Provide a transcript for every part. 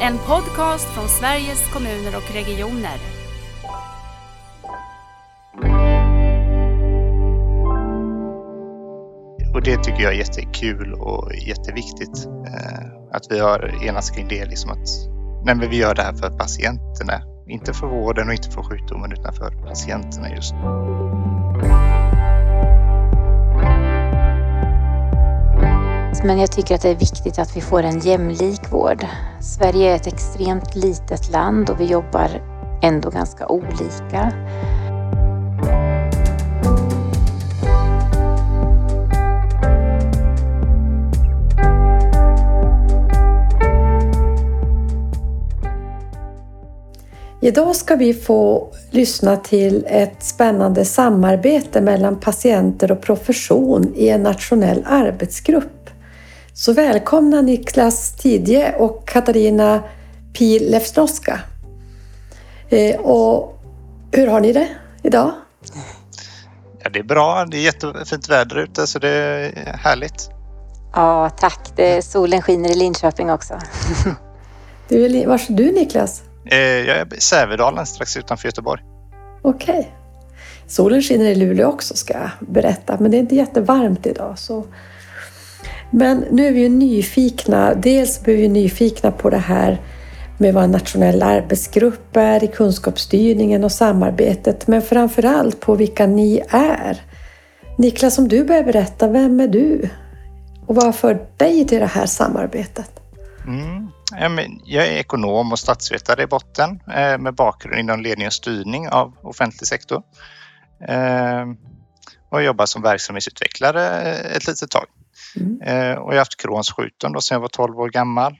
En podcast från Sveriges kommuner och regioner. Och det tycker jag är jättekul och jätteviktigt. Eh, att vi har enats kring det. Liksom att, nej, vi gör det här för patienterna. Inte för vården och inte för sjukdomen utan för patienterna just. Men jag tycker att det är viktigt att vi får en jämlik vård. Sverige är ett extremt litet land och vi jobbar ändå ganska olika. Idag ska vi få lyssna till ett spännande samarbete mellan patienter och profession i en nationell arbetsgrupp. Så välkomna Niklas Tidje och Katarina Pilevsnoska. Eh, och hur har ni det idag? Ja, det är bra. Det är jättefint väder ute så det är härligt. Ja, tack. Det, solen skiner i Linköping också. Du är, var är du Niklas? Eh, jag är i Sävedalen strax utanför Göteborg. Okej. Okay. Solen skiner i Luleå också ska jag berätta, men det är inte jättevarmt idag. Så. Men nu är vi ju nyfikna. Dels blir vi nyfikna på det här med vad en nationell arbetsgrupp är i kunskapsstyrningen och samarbetet, men framför allt på vilka ni är. Niklas, om du börjar berätta, vem är du? Och vad för dig till det här samarbetet? Mm. Jag är ekonom och statsvetare i botten eh, med bakgrund inom ledning och styrning av offentlig sektor. Eh, och jobbar som verksamhetsutvecklare ett litet tag. Mm. Och jag har haft Crohns sjukdom då sedan jag var 12 år gammal.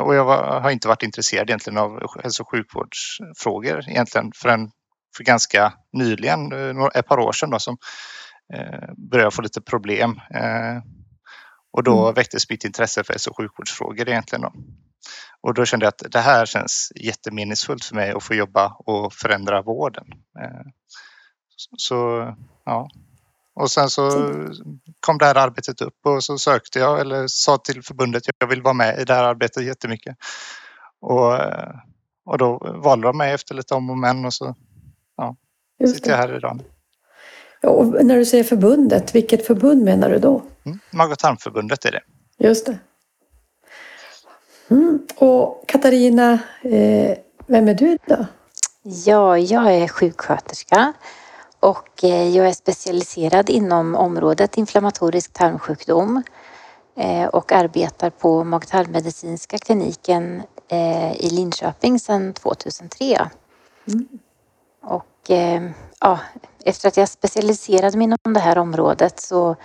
Och jag har inte varit intresserad egentligen av hälso och sjukvårdsfrågor egentligen förrän för ganska nyligen, ett par år sedan då, som började få lite problem och då mm. väcktes mitt intresse för hälso och sjukvårdsfrågor egentligen. Då. Och då kände jag att det här känns jättemeningsfullt för mig att få jobba och förändra vården. Eh, så ja. Och sen så kom det här arbetet upp och så sökte jag eller sa till förbundet att jag vill vara med i det här arbetet jättemycket. Och, och då valde de mig efter lite om och men och så ja, sitter jag här idag. Och när du säger förbundet, vilket förbund menar du då? Mm, tarmförbundet är det. Just det. Mm. Och Katarina, eh, vem är du då? Ja, jag är sjuksköterska och eh, jag är specialiserad inom området inflammatorisk tarmsjukdom eh, och arbetar på mag-tarmmedicinska kliniken eh, i Linköping sedan 2003. Mm. Och ja, efter att jag specialiserade mig inom det här området så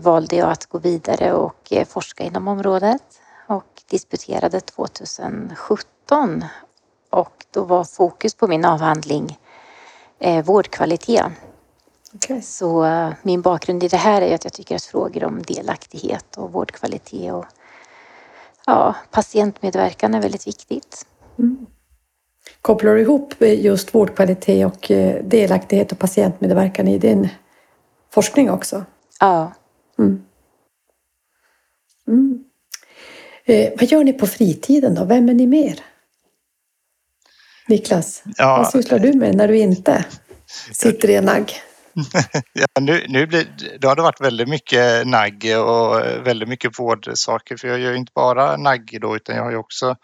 valde jag att gå vidare och forska inom området och disputerade 2017. Och då var fokus på min avhandling eh, vårdkvalitet. Okay. Så uh, min bakgrund i det här är att jag tycker att frågor om delaktighet och vårdkvalitet och ja, patientmedverkan är väldigt viktigt. Mm. Kopplar du ihop just vårdkvalitet och eh, delaktighet och patientmedverkan i din forskning också? Ja. Mm. Mm. Eh, vad gör ni på fritiden då? Vem är ni mer? Niklas, ja, vad sysslar du med när du inte sitter i en nagg? ja, nu, nu blir, då har det varit väldigt mycket nagg och väldigt mycket vårdsaker för jag gör inte bara nagg då utan jag har ju också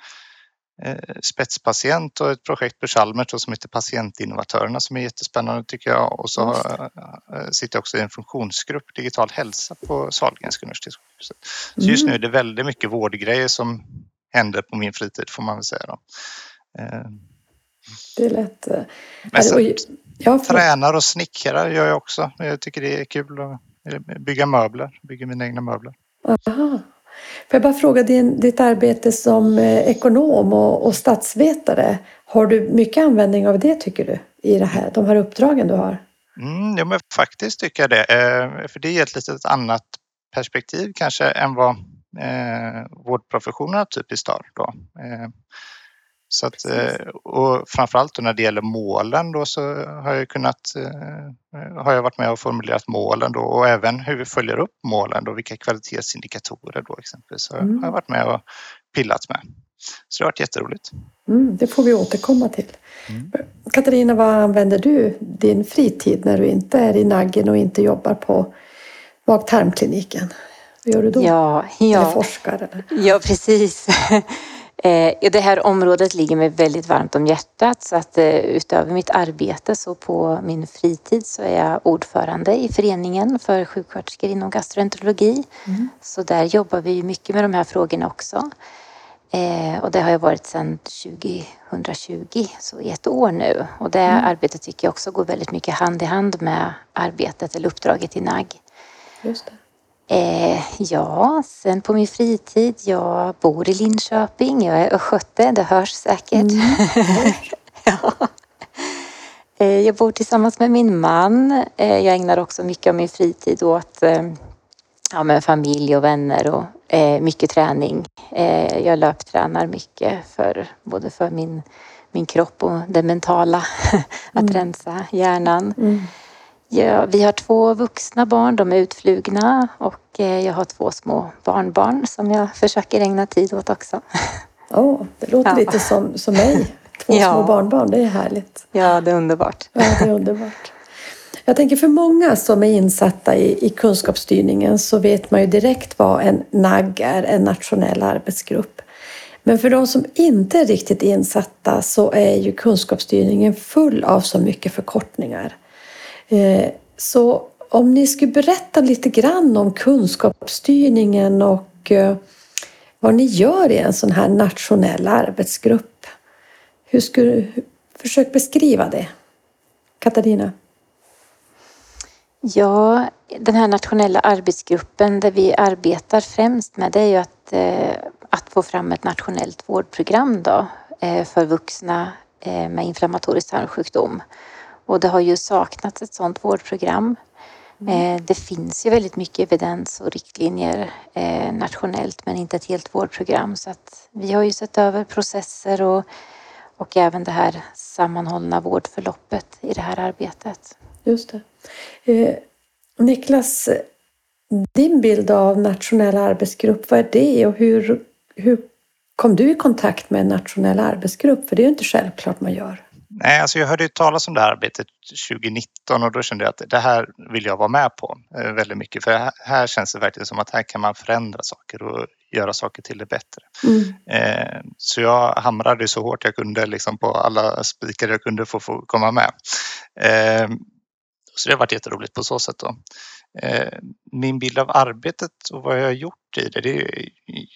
Eh, spetspatient och ett projekt på Chalmers som heter Patientinnovatörerna som är jättespännande tycker jag. Och så eh, sitter jag också i en funktionsgrupp digital hälsa på Sahlgrenska universitetssjukhuset. Så just nu är det väldigt mycket vårdgrejer som händer på min fritid får man väl säga. Då. Eh, det är lätt. Men sen, jag tränar och snickrar gör jag också. Jag tycker det är kul att bygga möbler, bygga mina egna möbler. Aha. Får jag bara fråga, din, ditt arbete som eh, ekonom och, och statsvetare, har du mycket användning av det tycker du? I det här, de här uppdragen du har? Mm, ja, men faktiskt tycker jag det. Eh, för det ger ett lite annat perspektiv kanske än vad eh, vårdprofessionerna typiskt har. Då. Eh, så att, eh, och framförallt när det gäller målen då så har jag kunnat eh, har jag varit med och formulerat målen då och även hur vi följer upp målen då, vilka kvalitetsindikatorer då exempelvis. Så mm. har jag varit med och pillat med. Så det har varit jätteroligt. Mm, det får vi återkomma till. Mm. Katarina, vad använder du din fritid när du inte är i Naggen och inte jobbar på mag-tarmkliniken? Vad gör du då? Ja, ja. Eller forskar? Eller? Ja, precis. Eh, det här området ligger mig väldigt varmt om hjärtat så att eh, utöver mitt arbete så på min fritid så är jag ordförande i föreningen för sjuksköterskor inom gastroenterologi. Mm. Så där jobbar vi mycket med de här frågorna också. Eh, och det har jag varit sedan 2020, så i ett år nu. Och det mm. arbetet tycker jag också går väldigt mycket hand i hand med arbetet eller uppdraget i NAG. Just det. Eh, ja, sen på min fritid, jag bor i Linköping, jag är östgöte, det hörs säkert. Mm. ja. eh, jag bor tillsammans med min man. Eh, jag ägnar också mycket av min fritid åt eh, ja, med familj och vänner och eh, mycket träning. Eh, jag löptränar mycket för både för min, min kropp och det mentala, att mm. rensa hjärnan. Mm. Ja, vi har två vuxna barn, de är utflugna och eh, jag har två små barnbarn som jag försöker ägna tid åt också. Oh, det låter ja. lite som, som mig. Två ja. små barnbarn, det är härligt. Ja, det är underbart. Ja, det är underbart. Jag tänker för många som är insatta i, i kunskapsstyrningen så vet man ju direkt vad en NAG är, en nationell arbetsgrupp. Men för de som inte är riktigt insatta så är ju kunskapsstyrningen full av så mycket förkortningar. Eh, så om ni skulle berätta lite grann om kunskapsstyrningen och eh, vad ni gör i en sån här nationell arbetsgrupp. Hur skulle, försök beskriva det. Katarina? Ja, den här nationella arbetsgruppen där vi arbetar främst med det är ju att, eh, att få fram ett nationellt vårdprogram då, för vuxna med inflammatorisk tarmsjukdom. Och det har ju saknats ett sådant vårdprogram. Mm. Eh, det finns ju väldigt mycket evidens och riktlinjer eh, nationellt men inte ett helt vårdprogram. Så att vi har ju sett över processer och, och även det här sammanhållna vårdförloppet i det här arbetet. Just det. Eh, Niklas, din bild av nationell arbetsgrupp, vad är det och hur, hur kom du i kontakt med en nationell arbetsgrupp? För det är ju inte självklart man gör. Nej, alltså jag hörde talas om det här arbetet 2019 och då kände jag att det här vill jag vara med på eh, väldigt mycket. För här känns det verkligen som att här kan man förändra saker och göra saker till det bättre. Mm. Eh, så jag hamrade så hårt jag kunde liksom på alla spikar jag kunde få, få komma med. Eh, så det har varit jätteroligt på så sätt. Då. Min bild av arbetet och vad jag har gjort i det, det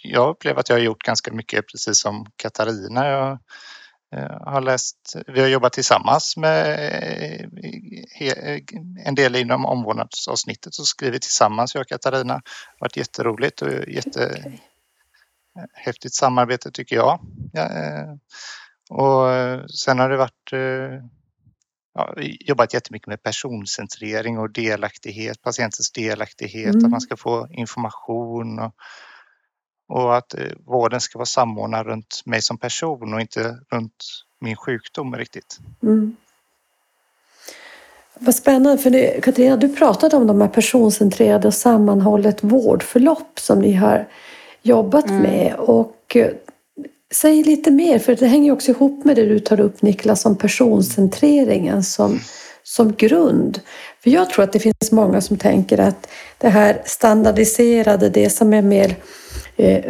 jag upplever att jag har gjort ganska mycket precis som Katarina. Jag, har läst, vi har jobbat tillsammans med eh, en del inom omvårdnadsavsnittet och skrivit tillsammans, jag och Katarina. Det har varit jätteroligt och jättehäftigt samarbete tycker jag. Ja, eh, och sen har det varit ja, jobbat jättemycket med personcentrering och delaktighet, patientens delaktighet, mm. att man ska få information och och att eh, vården ska vara samordnad runt mig som person och inte runt min sjukdom riktigt. Mm. Vad spännande, för det, Katarina, du pratade om de här personcentrerade och sammanhållet vårdförlopp som ni har jobbat mm. med. Och eh, säg lite mer, för det hänger också ihop med det du tar upp Niklas om personcentreringen som, som grund. För jag tror att det finns många som tänker att det här standardiserade, det som är mer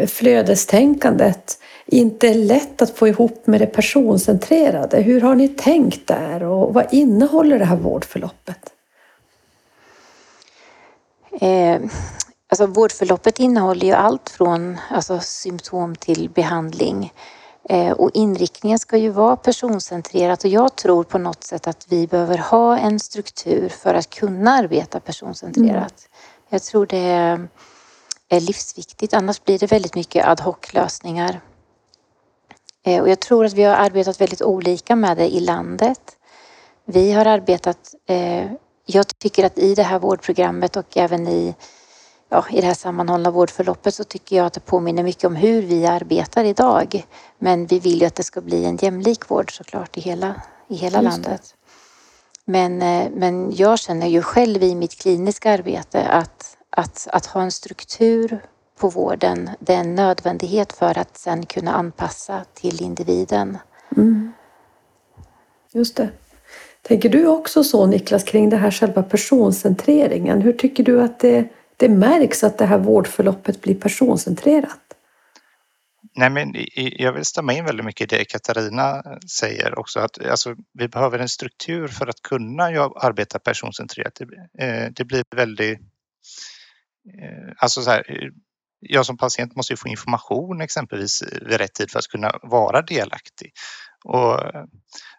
flödestänkandet inte är lätt att få ihop med det personcentrerade. Hur har ni tänkt där och vad innehåller det här vårdförloppet? Eh, alltså vårdförloppet innehåller ju allt från alltså, symptom till behandling. Eh, och inriktningen ska ju vara personcentrerat och jag tror på något sätt att vi behöver ha en struktur för att kunna arbeta personcentrerat. Mm. Jag tror det är livsviktigt. Annars blir det väldigt mycket ad hoc-lösningar. Eh, och jag tror att vi har arbetat väldigt olika med det i landet. Vi har arbetat, eh, jag tycker att i det här vårdprogrammet och även i, ja, i det här sammanhållna vårdförloppet så tycker jag att det påminner mycket om hur vi arbetar idag. Men vi vill ju att det ska bli en jämlik vård såklart i hela, i hela landet. Men, eh, men jag känner ju själv i mitt kliniska arbete att att, att ha en struktur på vården, det är en nödvändighet för att sen kunna anpassa till individen. Mm. Just det. Tänker du också så Niklas kring det här själva personcentreringen? Hur tycker du att det, det märks att det här vårdförloppet blir personcentrerat? Nej, men jag vill stämma in väldigt mycket i det Katarina säger också att alltså, vi behöver en struktur för att kunna arbeta personcentrerat. Det, eh, det blir väldigt... Eh, alltså så här, eh, jag som patient måste ju få information exempelvis eh, vid rätt tid för att kunna vara delaktig. Och,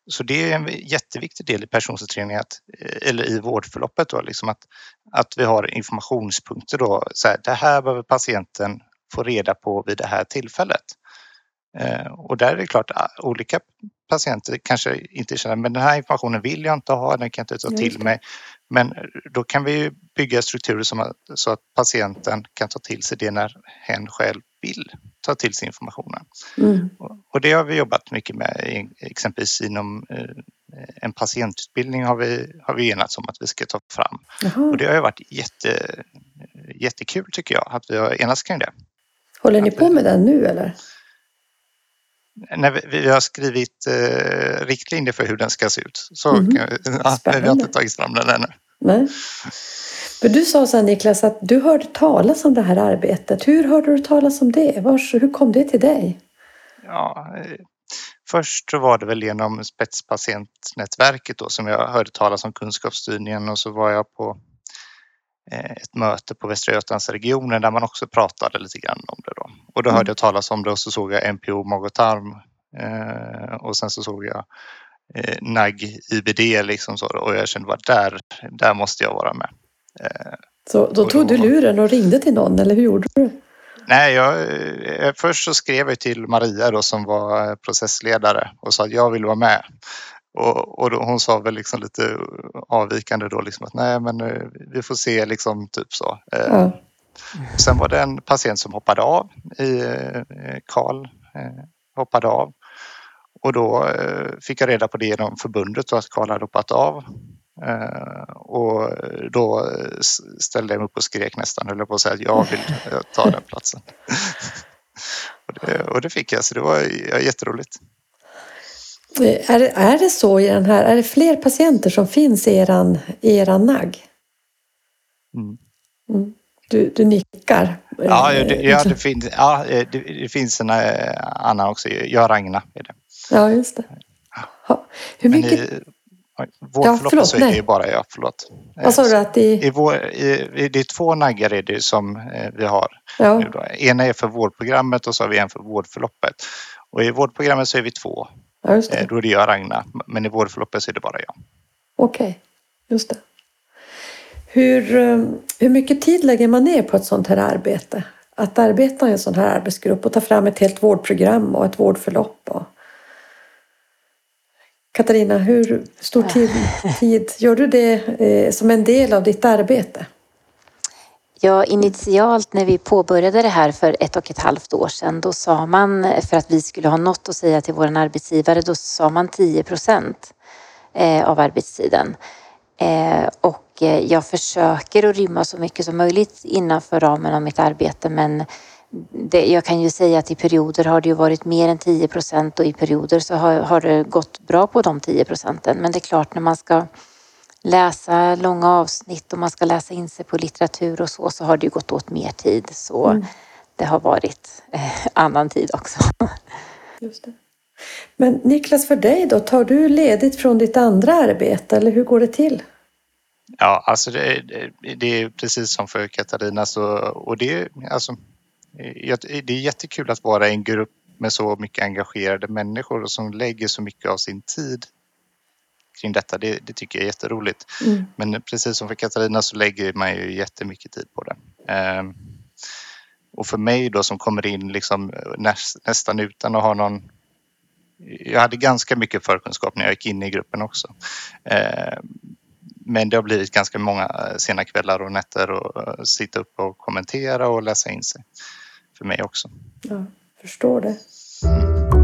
så det är en jätteviktig del i personcentreringen, eller i vårdförloppet då, liksom att, att vi har informationspunkter då. Så här, det här behöver patienten få reda på vid det här tillfället. Och där är det klart, olika patienter kanske inte känner men den här informationen vill jag inte ha, den kan jag inte ta till mig. Men då kan vi bygga strukturer som, så att patienten kan ta till sig det när hen själv vill ta till sig informationen. Mm. Och det har vi jobbat mycket med, exempelvis inom eh, en patientutbildning har vi, har vi enats om att vi ska ta fram. Jaha. Och det har ju varit jätte, jättekul tycker jag, att vi har enats kring det. Håller ni på med den nu eller? När vi, vi, har skrivit eh, riktlinjer för hur den ska se ut. Så mm. ja, vi har inte tagit fram den ännu. Nej. Men du sa så här, Niklas att du hörde talas om det här arbetet. Hur hörde du talas om det? Vars, hur kom det till dig? Ja, eh, först var det väl genom spetspatientnätverket då som jag hörde talas om kunskapsstyrningen och så var jag på ett möte på Västra Götalandsregionen där man också pratade lite grann om det då. Och då hörde mm. jag talas om det och så såg jag NPO mag och tarm eh, och sen så såg jag eh, NAG IBD liksom så och jag kände bara där, där måste jag vara med. Så då tog då, du luren och ringde till någon eller hur gjorde du? Nej, jag, först så skrev jag till Maria då som var processledare och sa att jag vill vara med. Och, och då, hon sa väl liksom lite avvikande då liksom att nej men eh, vi får se liksom typ så. Mm. Sen var det en patient som hoppade av i eh, Karl hoppade av och då fick jag reda på det genom förbundet att Karl hade hoppat av. Och då ställde jag mig upp och skrek nästan, höll på att säga att jag vill ta den platsen. och, det, och det fick jag, så det var jätteroligt. Är, är det så i den här, är det fler patienter som finns i eran, i eran NAG? Mm. Mm. Du, du nickar. Ja, det, ja, det, finns, ja det, det, finns en eh, annan också. Jag Ragna är det. Ja, just det. Hur mycket... I, vårdförloppet ja, så är det ju bara jag, förlåt. Vad sa du att i... I, vår, i, det är två naggar är det som eh, vi har. Ja. Nu då. Ena är för vårdprogrammet och så har vi en för vårdförloppet. Och i vårdprogrammet så är vi två Ja, just det. Eh, då är det jag Ragna, men i vårdförloppet så är det bara jag. Okej, okay. just det. Hur, eh, hur mycket tid lägger man ner på ett sånt här arbete? Att arbeta i en sån här arbetsgrupp och ta fram ett helt vårdprogram och ett vårdförlopp? Och... Katarina, hur stor tid, tid gör du det eh, som en del av ditt arbete? Ja, initialt när vi påbörjade det här för ett och ett halvt år sedan, då sa man för att vi skulle ha något att säga till vår arbetsgivare, då sa man 10 procent eh, av arbetstiden. Eh, och eh, jag försöker att rymma så mycket som möjligt innanför ramen av mitt arbete, men det, jag kan ju säga att i perioder har det ju varit mer än 10 procent och i perioder så har, har det gått bra på de 10 procenten. Men det är klart när man ska läsa långa avsnitt och man ska läsa in sig på litteratur och så, så har det ju gått åt mer tid. Så mm. det har varit eh, annan tid också. Just det. Men Niklas, för dig då, tar du ledigt från ditt andra arbete eller hur går det till? Ja, alltså det, det är precis som för Katarina så, och det, alltså, det är jättekul att vara i en grupp med så mycket engagerade människor som lägger så mycket av sin tid kring detta. Det, det tycker jag är jätteroligt. Mm. Men precis som för Katarina så lägger man ju jättemycket tid på det. Ehm, och för mig då som kommer in liksom näst, nästan utan att ha någon jag hade ganska mycket förkunskap när jag gick in i gruppen också. Ehm, men det har blivit ganska många sena kvällar och nätter och sitta upp och kommentera och läsa in sig. För mig också. Ja, förstår det.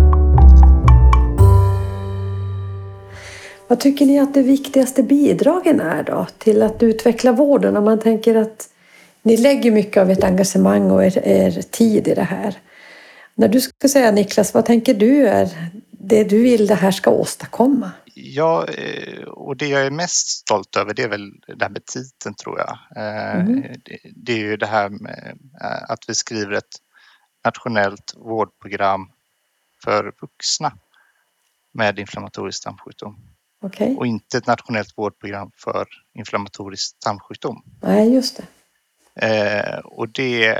Vad tycker ni att de viktigaste bidragen är då till att utveckla vården? Om man tänker att Ni lägger mycket av ert engagemang och er, er tid i det här. När du ska säga Niklas, vad tänker du är det du vill det här ska åstadkomma? Ja, eh, och det jag är mest stolt över det är väl det här med titeln tror jag. Mm. Det är ju det här med att vi skriver ett nationellt vårdprogram för vuxna med inflammatorisk tarmsjukdom. Okay. Och inte ett nationellt vårdprogram för inflammatorisk tarmsjukdom. Nej, just det. Eh, och, det,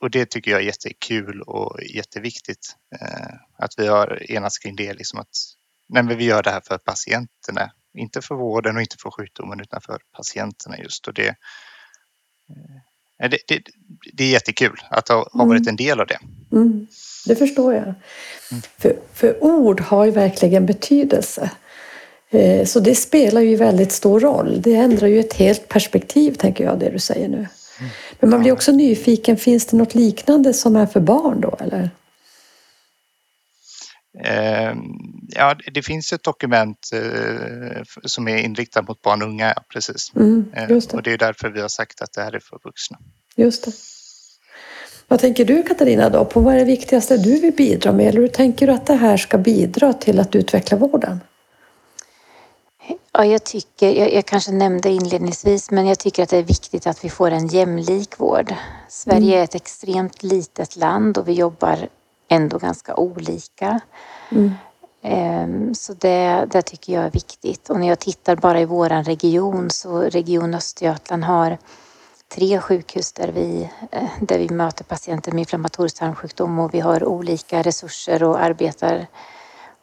och det tycker jag är jättekul och jätteviktigt. Eh, att vi har enats kring det. Liksom att, nej, vi gör det här för patienterna. Inte för vården och inte för sjukdomen utan för patienterna just. Och det, eh, det, det, det, är jättekul att ha, ha varit mm. en del av det. Mm. Det förstår jag. Mm. För, för ord har ju verkligen betydelse. Eh, så det spelar ju väldigt stor roll. Det ändrar ju ett helt perspektiv, tänker jag, det du säger nu. Men man blir också nyfiken, finns det något liknande som är för barn då eller? Ehm, ja, det finns ett dokument eh, som är inriktat mot barn och unga, precis. Mm, ehm, det. Och det är därför vi har sagt att det här är för vuxna. Just det. Vad tänker du Katarina då på vad är det viktigaste du vill bidra med? Eller hur tänker du att det här ska bidra till att utveckla vården? Ja, jag tycker, jag, jag, kanske nämnde inledningsvis, men jag tycker att det är viktigt att vi får en jämlik vård. Sverige mm. är ett extremt litet land och vi jobbar ändå ganska olika. Mm. Um, så det, det tycker jag är viktigt. Och när jag tittar bara i våran region så Region Östergötland har tre sjukhus där vi, eh, där vi möter patienter med inflammatorisk tarmsjukdom och vi har olika resurser och arbetar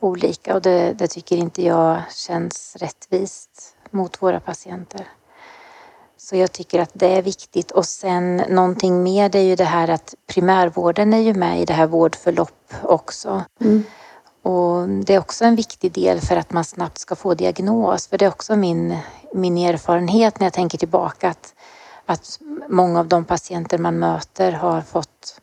olika och det, det tycker inte jag känns rättvist mot våra patienter. Så jag tycker att det är viktigt och sen någonting mer det är ju det här att primärvården är ju med i det här vårdförlopp också. Mm. Och det är också en viktig del för att man snabbt ska få diagnos. För det är också min, min erfarenhet när jag tänker tillbaka att, att många av de patienter man möter har fått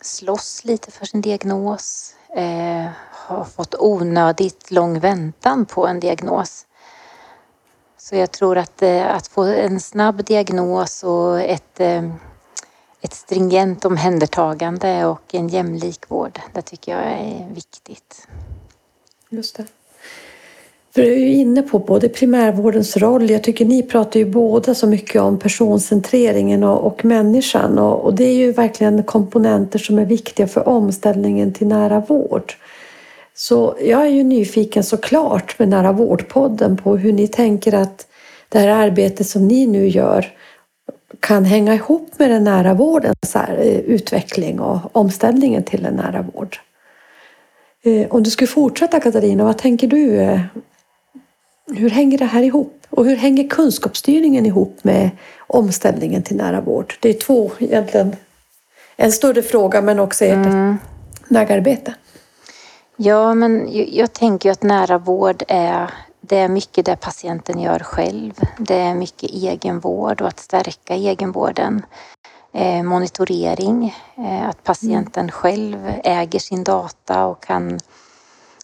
slåss lite för sin diagnos. Eh, har fått onödigt lång väntan på en diagnos. Så jag tror att, eh, att få en snabb diagnos och ett, eh, ett stringent omhändertagande och en jämlik vård, det tycker jag är viktigt. Just det. För du är ju inne på både primärvårdens roll, jag tycker ni pratar ju båda så mycket om personcentreringen och, och människan och, och, det är ju verkligen komponenter som är viktiga för omställningen till nära vård. Så jag är ju nyfiken såklart med Nära vårdpodden på hur ni tänker att det här arbetet som ni nu gör kan hänga ihop med den nära vårdens eh, utveckling och omställningen till en nära vård. Eh, om du skulle fortsätta Katarina, vad tänker du? Eh, hur hänger det här ihop? Och hur hänger kunskapsstyrningen ihop med omställningen till nära vård? Det är två egentligen, en större fråga men också ert mm. nagarbete. Ja, men jag tänker att nära vård är det är mycket det patienten gör själv. Det är mycket egenvård och att stärka egenvården. Eh, monitorering, eh, att patienten mm. själv äger sin data och kan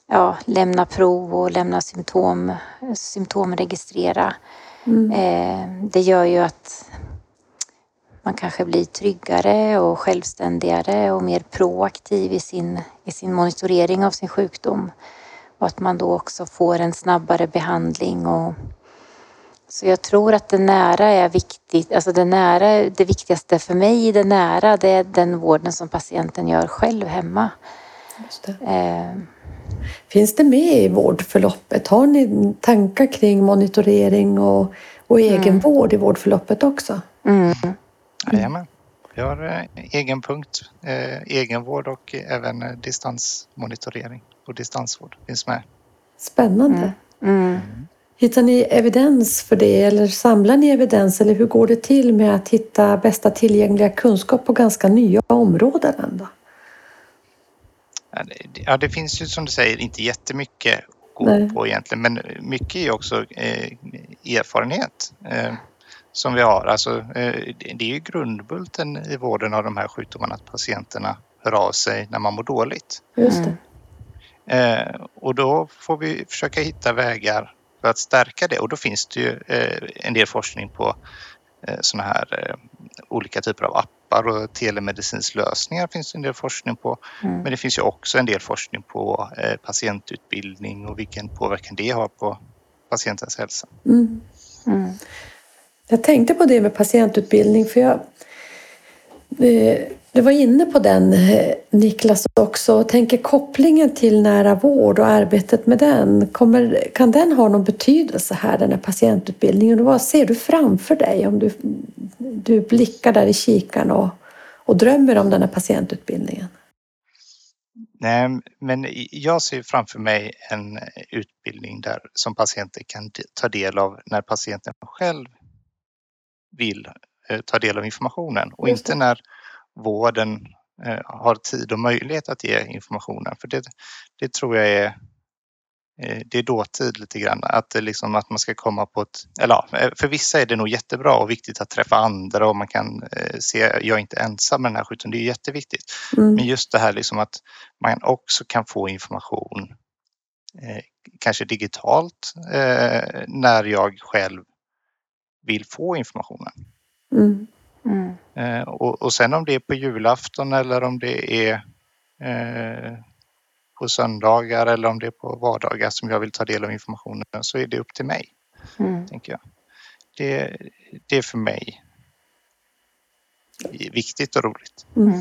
ja, lämna prov och lämna symptom, symptomregistrera. Mm. Eh, det gör ju att man kanske blir tryggare och självständigare och mer proaktiv i sin, i sin monitorering av sin sjukdom. Och att man då också får en snabbare behandling. Och, så jag tror att det nära är viktigt. Alltså det nära, det viktigaste för mig i det nära, det är den vården som patienten gör själv hemma. Eh. Finns det med i vårdförloppet? Har ni tankar kring monitorering och, och egenvård mm. i vårdförloppet också? Mm. Jajamän. Vi har eh, egen punkt, eh, egenvård och även eh, distansmonitorering och distansvård finns med. Spännande. Mm. Mm. Hittar ni evidens för det eller samlar ni evidens eller hur går det till med att hitta bästa tillgängliga kunskap på ganska nya områden ändå? Ja, det finns ju som du säger inte jättemycket att gå Nej. på egentligen men mycket är också eh, erfarenhet. Eh, som vi har. Alltså, eh, det är ju grundbulten i vården av de här sjukdomarna att patienterna hör av sig när man mår dåligt. Just det. Eh, och då får vi försöka hitta vägar för att stärka det och då finns det ju eh, en del forskning på sådana här olika typer av appar och telemedicinslösningar finns det en del forskning på. Mm. Men det finns ju också en del forskning på patientutbildning och vilken påverkan det har på patientens hälsa. Mm. Mm. Jag tänkte på det med patientutbildning för jag eh, du var inne på den eh, Niklas också och tänker kopplingen till nära vård och arbetet med den. Kommer, kan den ha någon betydelse här, den här patientutbildningen? vad ser du framför dig om du, du blickar där i kikaren och, och drömmer om den här patientutbildningen? Nej, men jag ser framför mig en utbildning där som patienter kan ta del av när patienten själv vill eh, ta del av informationen och inte när vården eh, har tid och möjlighet att ge informationen. För det, det tror jag är eh, det är dåtid lite grann. Att, liksom, att man ska komma på ett... Eller ja, för vissa är det nog jättebra och viktigt att träffa andra och man kan se, jag är inte ensam med den här sjukdomen, det är jätteviktigt. Mm. Men just det här liksom att man också kan få information, eh, kanske digitalt, eh, när jag själv vill få informationen. Mm. Mm. Eh, och, och, sen om det är på julafton eller om det är eh, på söndagar eller om det är på vardagar som jag vill ta del av informationen så är det upp till mig. Mm. tänker jag. Det, det är för mig viktigt och roligt. Mm.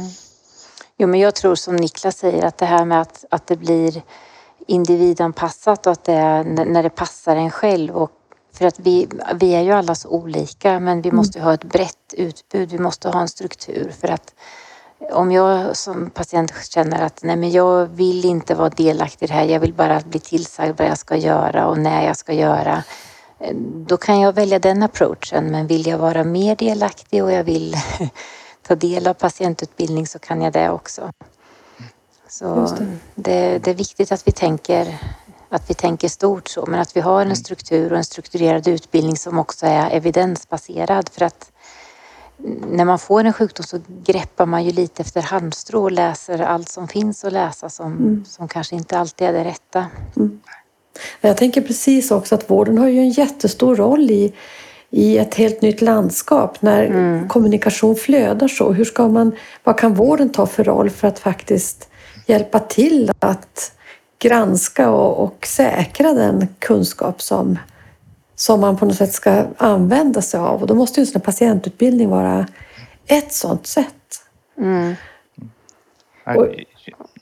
Jo, men jag tror som Niklas säger att det här med att, att det blir individanpassat och att det är när det passar en själv och för att vi, vi är ju alla så olika men vi mm. måste ha ett brett utbud, vi måste ha en struktur för att om jag som patient känner att nej men jag vill inte vara delaktig i det här, jag vill bara bli tillsagd vad jag ska göra och när jag ska göra. Då kan jag välja den approachen men vill jag vara mer delaktig och jag vill ta del av patientutbildning så kan jag det också. Så det. Det, det är viktigt att vi tänker att vi tänker stort så, men att vi har en mm. struktur och en strukturerad utbildning som också är evidensbaserad. För att när man får en sjukdom så greppar man ju lite efter halmstrå och läser allt som finns att läsa som, mm. som kanske inte alltid är det rätta. Mm. Jag tänker precis också att vården har ju en jättestor roll i, i ett helt nytt landskap när mm. kommunikation flödar så. Hur ska man, vad kan vården ta för roll för att faktiskt hjälpa till att granska och, och säkra den kunskap som, som man på något sätt ska använda sig av. Och då måste ju en patientutbildning vara ett sådant sätt. Mm.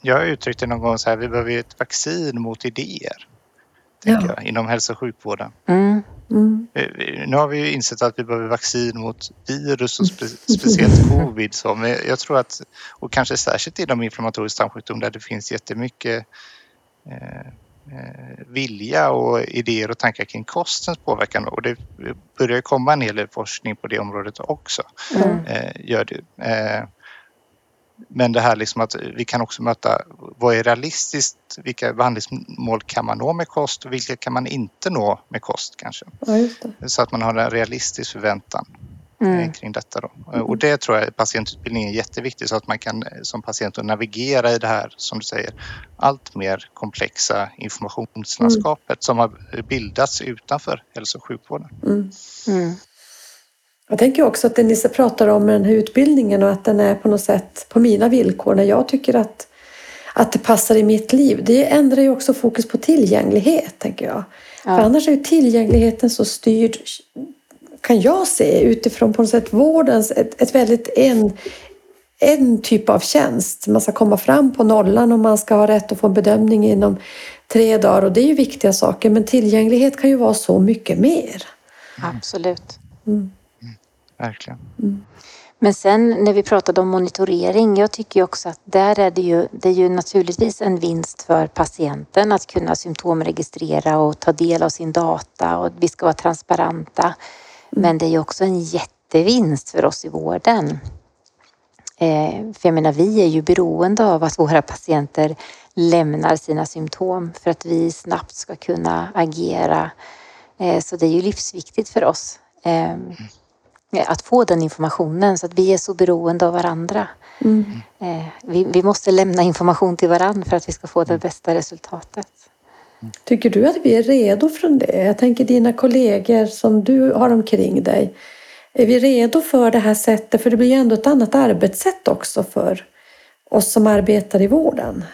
Jag har uttryckt det någon gång så här, vi behöver ett vaccin mot idéer. Ja. Jag, inom hälso och sjukvården. Mm. Mm. Nu har vi insett att vi behöver vaccin mot virus och spe, speciellt covid. Så, men jag tror att, och kanske särskilt inom inflammatorisk tarmsjukdom där det finns jättemycket Eh, eh, vilja och idéer och tankar kring kostens påverkan och det börjar komma en hel del forskning på det området också. Mm. Eh, gör det. Men det här liksom att vi kan också möta vad är realistiskt? Vilka behandlingsmål kan man nå med kost och vilka kan man inte nå med kost kanske? Ja, Så att man har en realistisk förväntan mm. kring detta. Då. Och det tror jag patientutbildning är jätteviktigt så att man kan som patient navigera i det här, som du säger, allt mer komplexa informationslandskapet mm. som har bildats utanför hälso och sjukvården. Mm. mm. Jag tänker också att det Nisse pratar om med den här utbildningen och att den är på något sätt på mina villkor när jag tycker att, att det passar i mitt liv. Det ändrar ju också fokus på tillgänglighet, tänker jag. Ja. För annars är ju tillgängligheten så styrd kan jag se utifrån på något sätt vårdens, ett, ett väldigt en, en typ av tjänst. Man ska komma fram på nollan och man ska ha rätt att få en bedömning inom tre dagar och det är ju viktiga saker men tillgänglighet kan ju vara så mycket mer. Absolut. Mm. Mm, verkligen. Mm. Men sen när vi pratade om monitorering, jag tycker också att där är det ju, det är ju naturligtvis en vinst för patienten att kunna symptomregistrera och ta del av sin data och vi ska vara transparenta. Men det är ju också en jättevinst för oss i vården. Eh, för jag menar, vi är ju beroende av att våra patienter lämnar sina symptom för att vi snabbt ska kunna agera. Eh, så det är ju livsviktigt för oss eh, att få den informationen så att vi är så beroende av varandra. Mm. Vi, vi, måste lämna information till varandra för att vi ska få det bästa resultatet. Tycker du att vi är redo för det? Jag tänker dina kollegor som du har omkring dig. Är vi redo för det här sättet? För det blir ju ändå ett annat arbetssätt också för oss som arbetar i vården.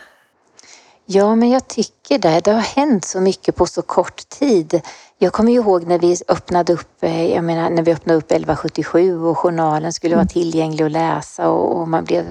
Ja, men jag tycker det. Det har hänt så mycket på så kort tid. Jag kommer ihåg när vi öppnade upp, eh, jag menar när vi öppnade upp 1177 och journalen skulle vara tillgänglig att läsa och, och man blev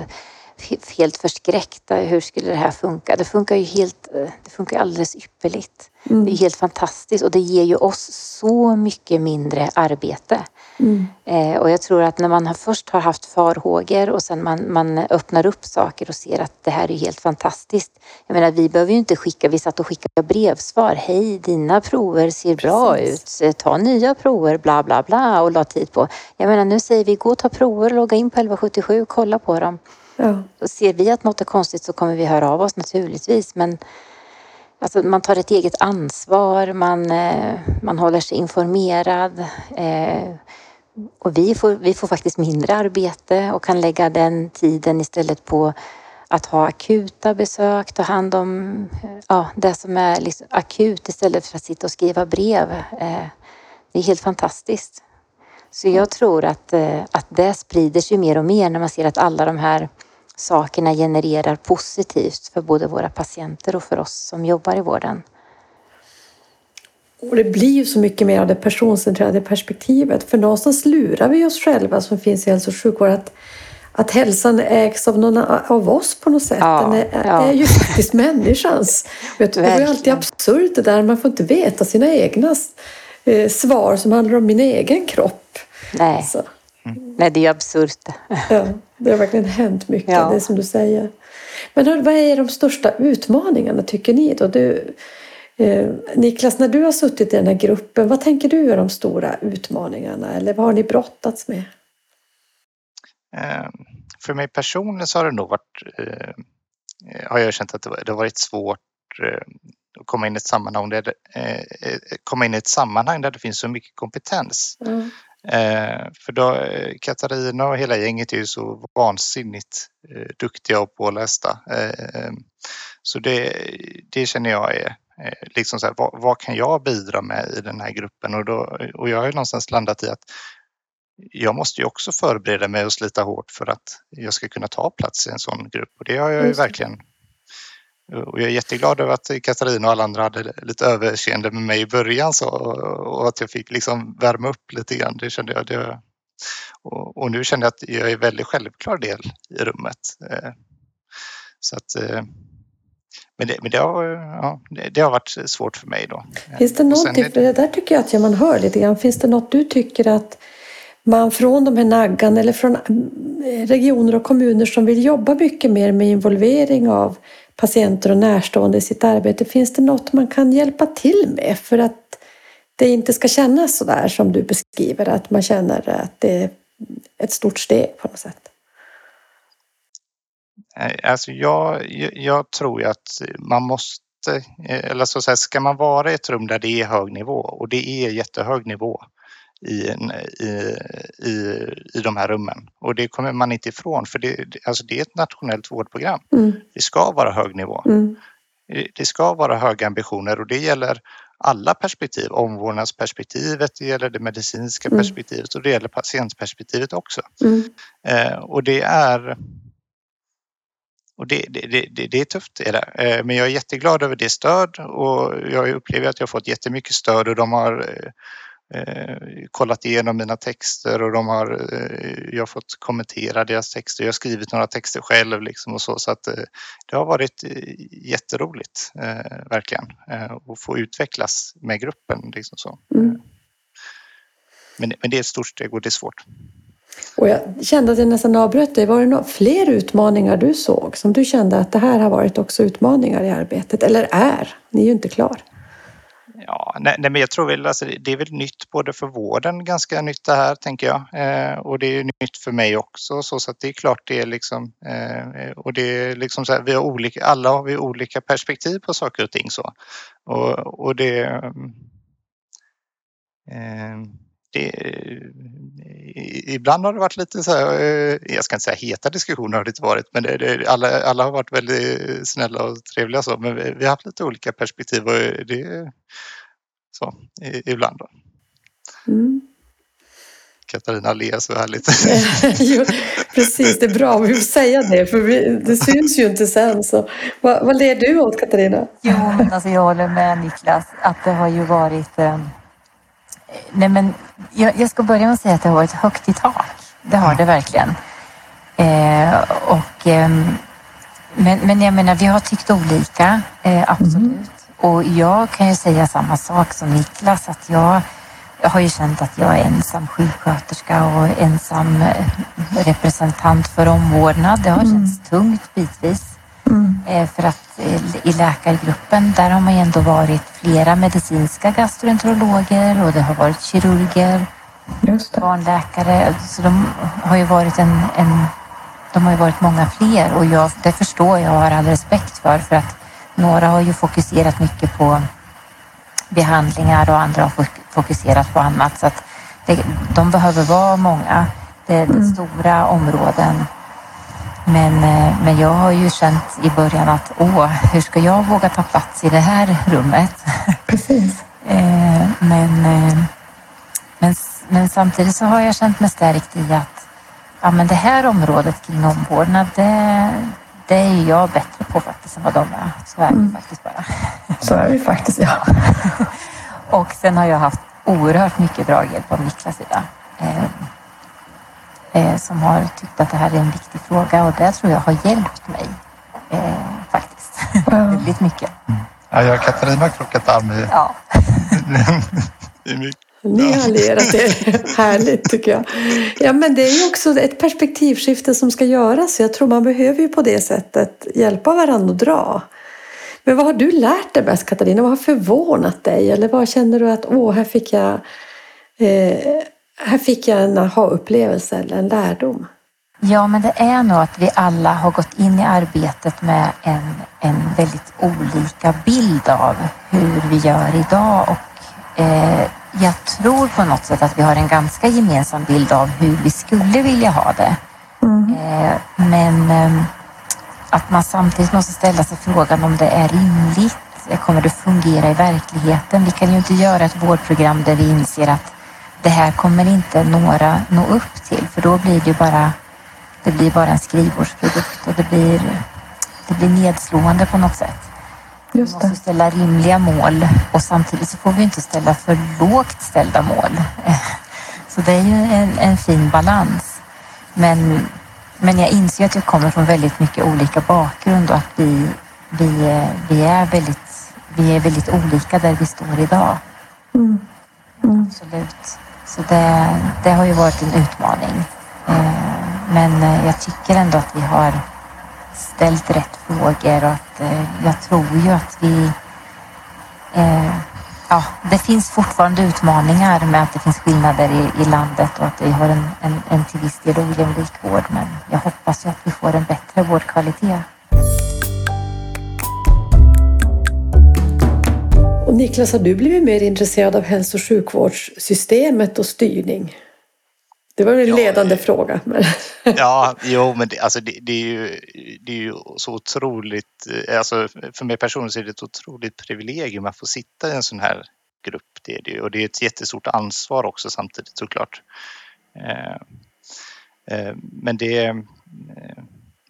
helt förskräckta. Hur skulle det här funka? Det funkar ju helt, eh, det funkar alldeles ypperligt. Mm. Det är helt fantastiskt och det ger ju oss så mycket mindre arbete. Mm. Eh, och jag tror att när man har först har haft farhågor och sen man, man öppnar upp saker och ser att det här är helt fantastiskt. Jag menar, vi behöver ju inte skicka, vi satt och skickade brevsvar. Hej, dina prover ser bra Precis. ut. Ta nya prover, bla bla bla och la tid på. Jag menar, nu säger vi gå och ta prover, logga in på 1177, kolla på dem. Ja. ser vi att något är konstigt så kommer vi höra av oss naturligtvis. Men alltså, man tar ett eget ansvar, man, eh, man håller sig informerad. Eh, och vi får, vi får faktiskt mindre arbete och kan lägga den tiden istället på att ha akuta besök, ta hand om eh, ja, det som är liksom akut istället för att sitta och skriva brev. Eh, det är helt fantastiskt. Så jag tror att, eh, att det sprider sig mer och mer när man ser att alla de här sakerna genererar positivt för både våra patienter och för oss som jobbar i vården. Och det blir ju så mycket mer av det personcentrerade perspektivet. För någonstans lurar vi oss själva som finns i hälso och sjukvård att, att hälsan ägs av någon av oss på något sätt. Ja, Den är, ja. är ju faktiskt människans. Vet, det är alltid absurt det där. Man får inte veta sina egna eh, svar som handlar om min egen kropp. Nej. Så. Mm. Nej, det är absurt. Ja, det har verkligen hänt mycket, ja. det som du säger. Men vad är de största utmaningarna tycker ni då? Du, eh, Niklas, när du har suttit i den här gruppen, vad tänker du är de stora utmaningarna? Eller vad har ni brottats med? Eh, för mig personligen så har det nog varit, eh, har jag känt att det har varit svårt eh, att komma in i ett sammanhang där, eh, komma in i ett sammanhang där det finns så mycket kompetens. Mm. Eh, för då, eh, Katarina och hela gänget är ju så vansinnigt eh, duktiga och pålästa. Så det, det känner jag är liksom så här, vad, vad, kan jag bidra med i den här gruppen? Och, då, och jag har ju någonstans landat i att jag måste ju också förbereda mig och slita hårt för att jag ska kunna ta plats i en sån grupp och det har jag ju verkligen och jag är jätteglad över att Katarina och alla andra hade lite överseende med mig i början så, och att jag fick liksom värma upp lite grann. Det kände jag. Det, och, och nu känner jag att jag är en väldigt självklar del i rummet. Eh, så att, eh, men det, men det, har, ja, det, har varit svårt för mig då. Finns det någonting, för det där tycker jag att man hör lite grann, finns det något du tycker att man från de här naggarna eller från regioner och kommuner som vill jobba mycket mer med involvering av patienter och närstående i sitt arbete. Finns det något man kan hjälpa till med för att det inte ska kännas så där som du beskriver, att man känner att det är ett stort steg på något sätt? Alltså jag, jag tror ju att man måste, eh, eller så att säga, ska man vara i ett rum där det är hög nivå och det är jättehög nivå i, i, i, i de här rummen. Och det kommer man inte ifrån för det, alltså det är ett nationellt vårdprogram. Mm. Det ska vara hög nivå. Mm. Det ska vara höga ambitioner och det gäller alla perspektiv. Omvårdnadsperspektivet, det gäller det medicinska mm. perspektivet och det gäller patientperspektivet också. Mm. Eh, och det är och det, det, det, det, är tufft, är det. Eh, men jag är jätteglad över det stöd och jag upplever att jag har fått jättemycket stöd och de har eh, kollat igenom mina texter och de har, eh, jag har fått kommentera deras texter. Jag har skrivit några texter själv liksom och så, så att eh, det har varit eh, jätteroligt, eh, verkligen, eh, att få utvecklas med gruppen. Liksom så. Mm. Men, men det är ett stort steg och det är svårt. Och jag kände att jag nästan avbröt dig. Var det några fler utmaningar du såg som du kände att det här har varit också utmaningar i arbetet? Eller är? Ni är ju inte klar. Ja, nej, nej, men jag tror väl alltså, det är väl nytt både för vården, ganska nytt det här tänker jag. Eh, och det är nytt för mig också så, så att det är klart det är liksom eh, och det är liksom så här, vi har olika, alla har vi olika perspektiv på saker och ting så. Och, och det eh, det, ibland har det varit lite så här, eh, jag ska inte säga heta diskussioner har det inte varit, men det, det, alla, alla har varit väldigt snälla och trevliga så, men vi, vi har haft lite olika perspektiv och det så ibland. Mm. Katarina ler så härligt. jo, precis, det är bra. Vi får säga det, för vi, det syns ju inte sen. Så. Vad, vad ler du åt, Katarina? Jo, men alltså jag håller med Niklas att det har ju varit... Eh, nej, men jag, jag, ska börja med att säga att det har varit högt i tak. Det har det verkligen. Eh, och, eh, men, men jag menar, vi har tyckt olika, eh, absolut. Mm. Och jag kan ju säga samma sak som Niklas, att jag jag har ju känt att jag är ensam sjuksköterska och ensam eh, representant för omvårdnad. Det har mm. känts tungt bitvis. Mm. Eh, för att eh, i läkargruppen, där har man ju ändå varit flera medicinska gastroenterologer och det har varit kirurger, barnläkare. Så de har ju varit en, en de har ju varit många fler och jag, det förstår jag och har all respekt för, för att några har ju fokuserat mycket på behandlingar och andra har fokuserat på annat. Så att det, de behöver vara många. Det är mm. stora områden. Men, eh, men jag har ju känt i början att åh, hur ska jag våga ta plats i det här rummet? Precis. Eh, men, eh, men, men samtidigt så har jag känt mig stärkt i att ja, men det här området kring omvårdnad, det, det är jag bättre på faktiskt än vad de är. Så är det mm. faktiskt bara. Så är det faktiskt, ja. och sen har jag haft oerhört mycket draghjälp av Niklas sida. Eh, eh, som har tyckt att det här är en viktig fråga och det tror jag har hjälpt mig eh, faktiskt. Mm. Väldigt mycket. Mm. Ja, jag och Katarina har krockat arm i... Ja. Ni har lerat det. Härligt tycker jag. Ja, men det är ju också ett perspektivskifte som ska göras. Jag tror man behöver ju på det sättet hjälpa varandra att dra. Men vad har du lärt dig mest Katarina? Vad har förvånat dig? Eller vad känner du att åh, här fick jag, eh, här fick jag en aha-upplevelse eller en lärdom? Ja, men det är nog att vi alla har gått in i arbetet med en, en väldigt olika bild av hur vi gör idag och eh, jag tror på något sätt att vi har en ganska gemensam bild av hur vi skulle vilja ha det. Mm. Eh, men eh, att man samtidigt måste ställa sig frågan om det är rimligt. Kommer det fungera i verkligheten? Vi kan ju inte göra ett vårdprogram där vi inser att det här kommer inte några nå upp till för då blir det bara, det blir bara en skrivbordsprodukt och det blir, det blir nedslående på något sätt. Just vi måste ställa rimliga mål och samtidigt så får vi inte ställa för lågt ställda mål. Så det är ju en, en fin balans. Men men jag inser att jag kommer från väldigt mycket olika bakgrund och att vi, vi, vi, är, väldigt, vi är väldigt olika där vi står idag. Mm. Mm. Absolut. Så det, det har ju varit en utmaning. Eh, men jag tycker ändå att vi har ställt rätt frågor och att eh, jag tror ju att vi eh, ja, det finns fortfarande utmaningar med att det finns skillnader i, i landet och att vi har en, en, en till viss del ojämlik vård. Men jag hoppas ju att vi får en bättre vårdkvalitet. Och Niklas, har du blivit mer intresserad av hälso och sjukvårdssystemet och styrning? Det var en ja, ledande det, fråga. Men... ja, jo, men det, alltså det, det, är ju, det är ju så otroligt, eh, alltså för mig personligen så är det ett otroligt privilegium att få sitta i en sån här grupp. Det är det, och det är ett jättestort ansvar också samtidigt såklart. Eh, eh, men det,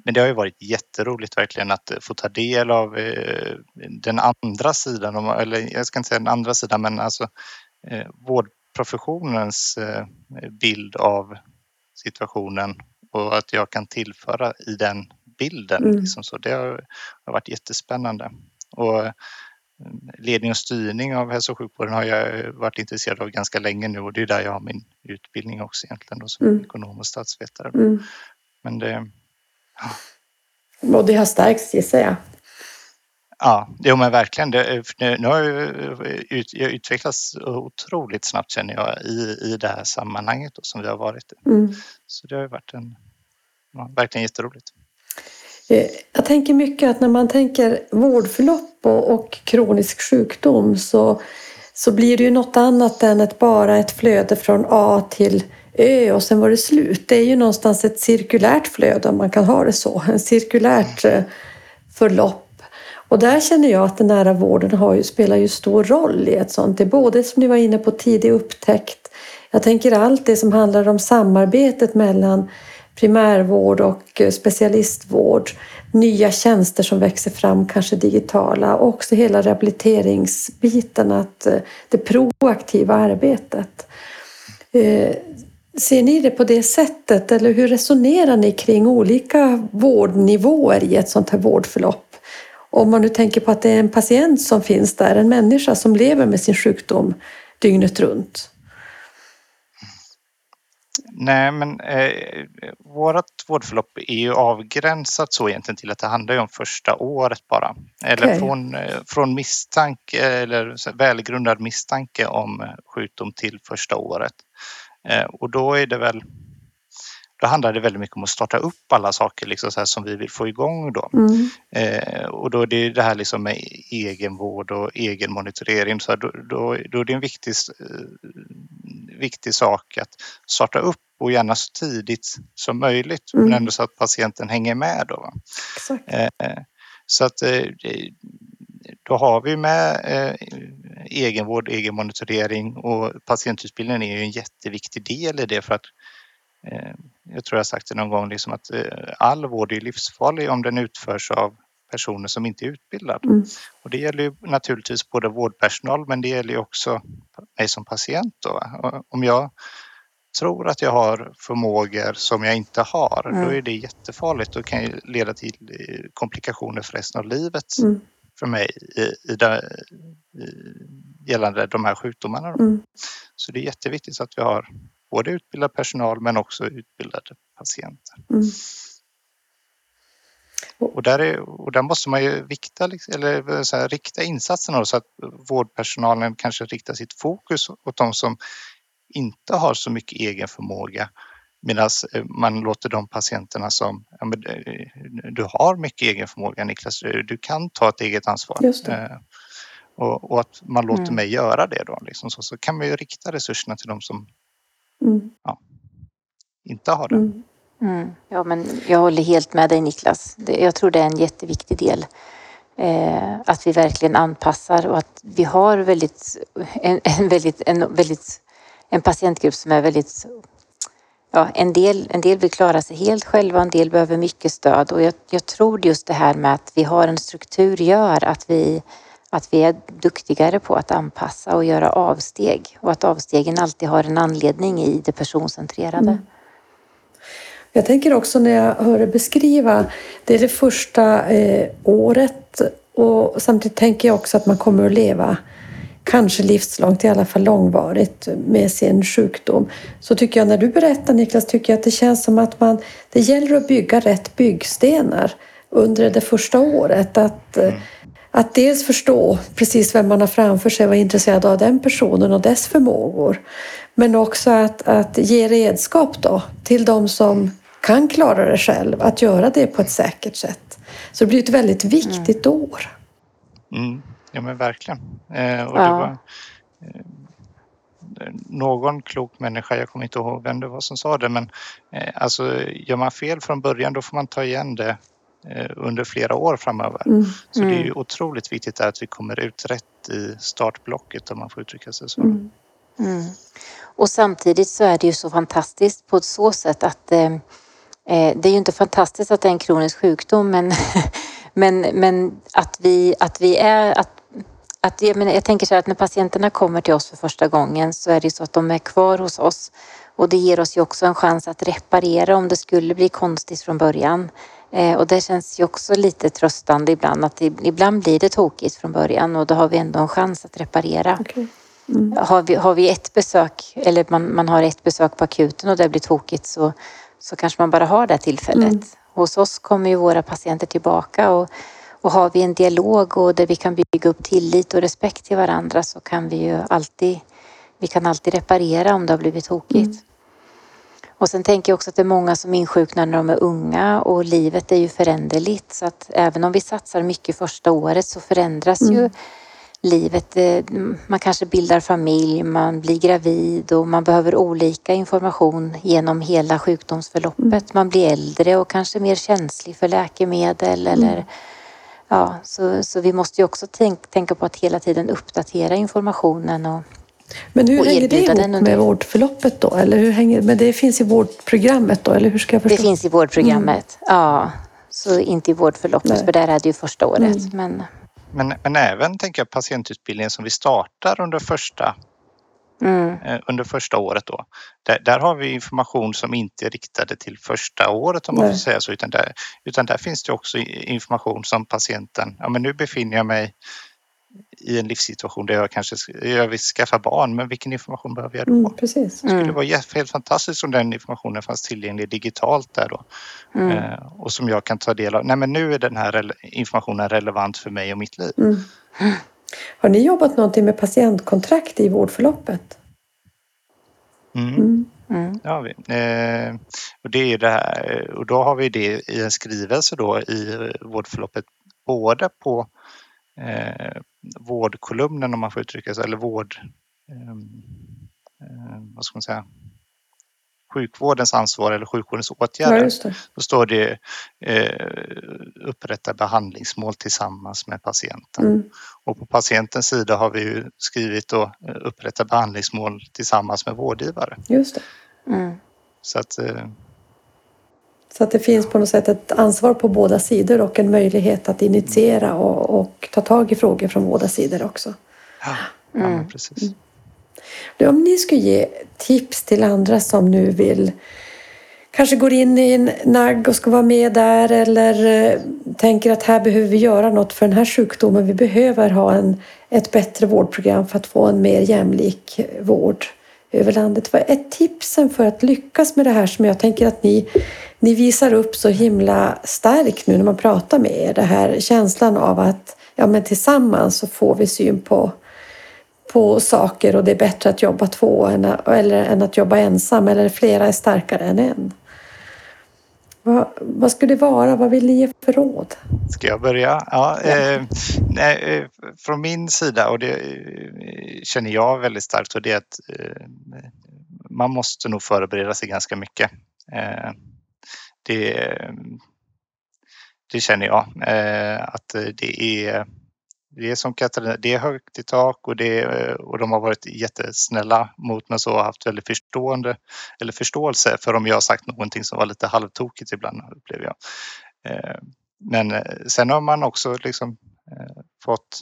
men det har ju varit jätteroligt verkligen att få ta del av den andra sidan, eller jag ska inte säga den andra sidan, men alltså vård professionens eh, bild av situationen och att jag kan tillföra i den bilden. Mm. Liksom så det har, varit jättespännande. Och eh, ledning och styrning av hälso och sjukvården har jag varit intresserad av ganska länge nu och det är där jag har min utbildning också egentligen då, som mm. ekonom och statsvetare. Mm. Men det... Ja. Och det har stärkts gissar jag. Ja, jo men verkligen. Det, nu har jag, jag utvecklats otroligt snabbt känner jag i, i det här sammanhanget då, som vi har varit i. Mm. Så det har varit en, ja, verkligen jätteroligt. Eh, jag tänker mycket att när man tänker vårdförlopp och, och kronisk sjukdom så, så blir det ju något annat än ett, bara ett flöde från A till Ö och sen var det slut. Det är ju någonstans ett cirkulärt flöde om man kan ha det så. En cirkulärt eh, förlopp och där känner jag att den nära vården har ju, spelar ju stor roll i ett sånt. Det är både som ni var inne på tidig upptäckt, Jag tänker allt det som handlar om samarbetet mellan primärvård och eh, specialistvård, nya tjänster som växer fram, kanske digitala, och också hela rehabiliteringsbiten, att eh, det proaktiva arbetet. Eh, ser ni det på det sättet eller hur resonerar ni kring olika vårdnivåer i ett sånt här vårdförlopp? Om man nu tänker på att det är en patient som finns där, en människa som lever med sin sjukdom dygnet runt. Nej, men eh, vårt vårdförlopp är ju avgränsat så egentligen till att det handlar om första året bara. Eller Okej. från, eh, från misstanke eller välgrundad misstanke om sjukdom till första året. Eh, och då är det väl då handlar det väldigt mycket om att starta upp alla saker liksom så här som vi vill få igång då. Mm. Eh, och då är det det här liksom med egenvård och egen monitorering. Så då, då, då är det en viktig, eh, viktig sak att starta upp och gärna så tidigt som möjligt Mm. men ändå så att patienten hänger med. Då. Eh, så att eh, då har vi med eh, egenvård, egen monitorering och patientutbildningen är ju en jätteviktig del i det för att jag tror jag har sagt det någon gång liksom att eh, all vård är livsfarlig om den utförs av personer som inte är utbildad. Mm. Och det gäller ju naturligtvis både vårdpersonal men det gäller ju också mig som patient. Då. Om jag tror att jag har förmågor som jag inte har, då Mm. är det jättefarligt och kan ju leda till eh, komplikationer för resten av livet Mm. för mig i, i det, i, gällande de här sjukdomarna. Då. Mm. Så det är jätteviktigt att vi har både utbildad personal men också utbildade patienter. Mm. Och där, är, och där måste man ju vikta, liksom- eller så här, rikta insatserna så att vårdpersonalen kanske riktar sitt fokus åt de som inte har så mycket egen förmåga medan man låter de patienterna som ja, men, eh, du har mycket egen förmåga Niklas, du du kan ta ett eget ansvar. Eh, Och, och att man låter Mm. mig göra det då. Liksom så, så kan man ju rikta resurserna till de som Mm. inte har det. Mm. Mm. Ja, men jag håller helt med dig Niklas. Jag tror det är en jätteviktig del. Eh, att vi verkligen anpassar och att vi har väldigt, en, en, väldigt, en, väldigt, en patientgrupp som är väldigt Ja, en, del, en del vill klara sig helt själva, en del behöver mycket stöd och jag, jag tror just det här med att vi har en struktur gör att vi, att vi är duktigare på att anpassa och göra avsteg och att avstegen alltid har en anledning i det personcentrerade. Mm. Jag tänker också när jag hör det beskriva, det är det första eh, året och samtidigt tänker jag också att man kommer att leva kanske livslångt, i alla fall långvarigt med sin sjukdom. Så tycker jag när du berättar Niklas, tycker jag att det känns som att man, det gäller att bygga rätt byggstenar under det första året. Att, eh, att dels förstå precis vem man har framför sig och vara intresserad av den personen och dess förmågor. Men också att, att ge redskap då till de som kan klara det själv, att göra det på ett säkert sätt. Så det blir ett väldigt viktigt år. Mm, ja men verkligen. Eh, och Ja. det var, eh, någon klok människa, jag kommer inte ihåg vem det var som sa det, men eh, alltså gör man fel från början då får man ta igen det under flera år framöver. Mm. Så det är ju Mm. otroligt viktigt att vi kommer ut rätt i startblocket om man får uttrycka sig så. Mm. Mm. Och samtidigt så är det ju så fantastiskt på ett så sätt att eh, eh, det är ju inte fantastiskt att det är en kronisk sjukdom men, men, men att, vi, att vi är att att, jag, menar, jag tänker så här att när patienterna kommer till oss för första gången så är det ju så att de är kvar hos oss och det ger oss ju också en chans att reparera om det skulle bli konstigt från början. Eh, och det känns ju också lite tröstande ibland att ibland blir det tokigt från början och då har vi ändå en chans att reparera. Okej. Mm. Har vi, har vi ett besök eller man, man har ett besök på akuten och det blir tokigt så, så kanske man bara har det tillfället. Mm. Hos oss kommer ju våra patienter tillbaka och, och har vi en dialog och där vi kan bygga upp tillit och respekt till varandra så kan vi ju alltid, vi kan alltid reparera om det har blivit tokigt. Mm. Och sen tänker jag också att det är många som insjuknar när de är unga och livet är ju föränderligt så att även om vi satsar mycket första året så förändras ju Mm. livet. Eh, Man kanske bildar familj, man blir gravid och man behöver olika information genom hela sjukdomsförloppet. Man blir äldre och kanske mer känslig för läkemedel eller ja, så, så vi måste ju också tänk, tänka på att hela tiden uppdatera informationen och, Men hur Och hänger det ihop med vårdförloppet då? Eller hur hänger, men det finns i vårdprogrammet då, eller hur ska jag Det förstå? finns i vårdprogrammet. Ja, så inte i vårdförloppet Nej. för där är det ju första året. Men Men, men även tänker jag patientutbildningen som vi startar under första, mm, eh, under första året då. Där, där har vi information som inte är riktade till första året om man Nej. får säga så. Utan där, utan där finns det också information som patienten, ja men nu befinner jag mig i en livssituation där jag kanske jag vill skaffa barn, men vilken information behöver jag då? Mm, precis. Det skulle mm, vara helt fantastiskt om den informationen fanns tillgänglig digitalt där då. mm. Eh, och som jag kan ta del av. Nej men nu är den här informationen relevant för mig och mitt liv. Mm. Har ni jobbat någonting med patientkontrakt i vårdförloppet? Mm. Mm. Mm. Ja, vi. Eh, och det är det här, och då har vi det i en skrivelse då i vårdförloppet både på eh, vårdkolumnen om man får uttrycka sig, eller vård, eh, eh, vad ska man säga, sjukvårdens ansvar eller sjukvårdens Ja, åtgärder. just det. Då står det eh, upprätta behandlingsmål tillsammans med patienten. Mm. Och på patientens sida har vi ju skrivit då eh, upprätta behandlingsmål tillsammans med vårdgivare. Just det. Mm. Så att eh, Så att det finns på något sätt ett ansvar på båda sidor och en möjlighet att initiera och, och ta tag i frågor från båda sidor också. Ja, ja Mm. men precis. Du, Om ni skulle ge tips till andra som nu vill kanske går in i en nagg och ska vara med där eller eh, tänker att här behöver vi göra något för den här sjukdomen. Vi behöver ha en, ett bättre vårdprogram för att få en mer jämlik vård över landet. Vad är tipsen för att lyckas med det här som jag tänker att ni, ni visar upp så himla starkt nu när man pratar med er? Det här känslan av att ja, men tillsammans så får vi syn på på saker och det är bättre att jobba två än, eller, än att jobba ensam eller flera är starkare än en. Vad, vad skulle det vara? Vad vill ni ge för råd? Ska jag börja? Ja, eh, nej, eh, från min sida och det eh, känner jag väldigt starkt och det är att eh, man måste nog förbereda sig ganska mycket. Eh, det, det känner jag eh, att det är det är som Katarina, det är högt i tak och, det, och de har varit jättesnälla mot mig så och haft väldigt förstående eller förståelse för om jag har sagt någonting som var lite halvtokigt ibland upplever jag. Eh, Men eh, sen har man också liksom eh, fått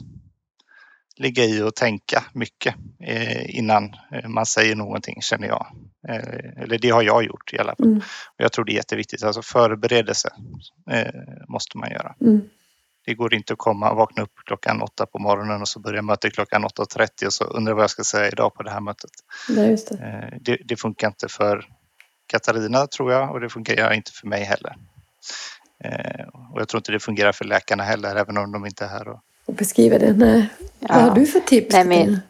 ligga i och tänka mycket eh, innan eh, man säger någonting känner jag. Eh, Eller det har jag gjort i alla fall. Mm. Jag tror det är jätteviktigt, alltså förberedelse måste man göra. Mm. Det går inte att komma och vakna upp klockan åtta på morgonen och så börjar mötet klockan 8.30 och så undrar vad jag ska säga idag på det här mötet. Nej, det. Det, det funkar inte för Katarina tror jag och det fungerar inte för mig heller. Och jag tror inte det fungerar för läkarna heller även om de inte är här. Och, Och beskriva det. Nej. Vad har du för tips? Nej, men-?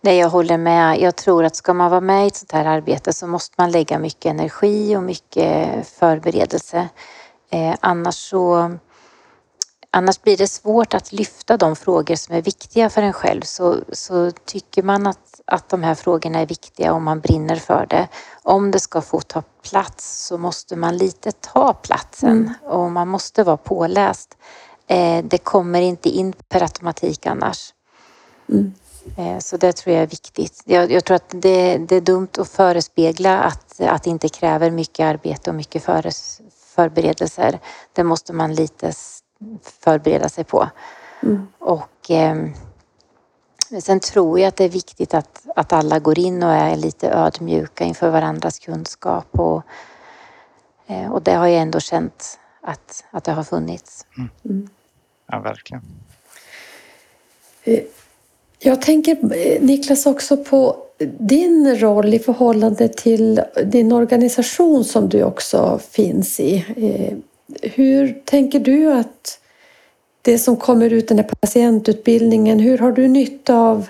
Nej, jag håller med. Jag tror att ska man vara med i ett sånt här arbete så måste man lägga mycket energi och mycket förberedelse. Eh, annars så Annars blir det svårt att lyfta de frågor som är viktiga för en själv. Så, så tycker man att, att de här frågorna är viktiga och man brinner för det. Om det ska få ta plats så måste man lite ta platsen och man måste vara påläst. Eh, det kommer inte in per automatik annars. Mm. Eh, Så det tror jag är viktigt. Jag, jag tror att det, det är dumt att förespegla att, att det inte kräver mycket arbete och mycket föres, förberedelser. Det måste man lite förbereda sig på. Mm. Och eh, sen tror jag att det är viktigt att, att alla går in och är lite ödmjuka inför varandras kunskap. Och, eh, och det har jag ändå känt att, att det har funnits ja, verkligen. Jag tänker eh, Niklas också på din roll i förhållande till din organisation som du också finns i. Eh, hur tänker du att det som kommer ut den här patientutbildningen, hur har du nytta av,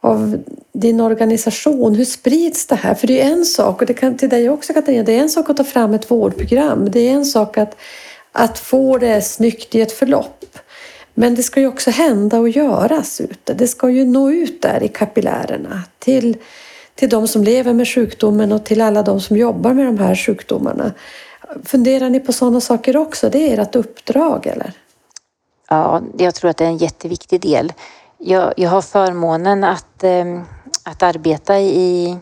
av din organisation? Hur sprids det här? För det är en sak, och det kan till dig också Katarina, det är en sak att ta fram ett vårdprogram. Det är en sak att, att få det snyggt i ett förlopp. Men det ska ju också hända och göras ute. Det ska ju nå ut där i kapillärerna till, till de som lever med sjukdomen och till alla de som jobbar med de här sjukdomarna. Funderar ni på sådana saker också? Det är ert uppdrag eller? Ja, jag tror att det är en jätteviktig del. Jag, jag har förmånen att, eh, att arbeta i,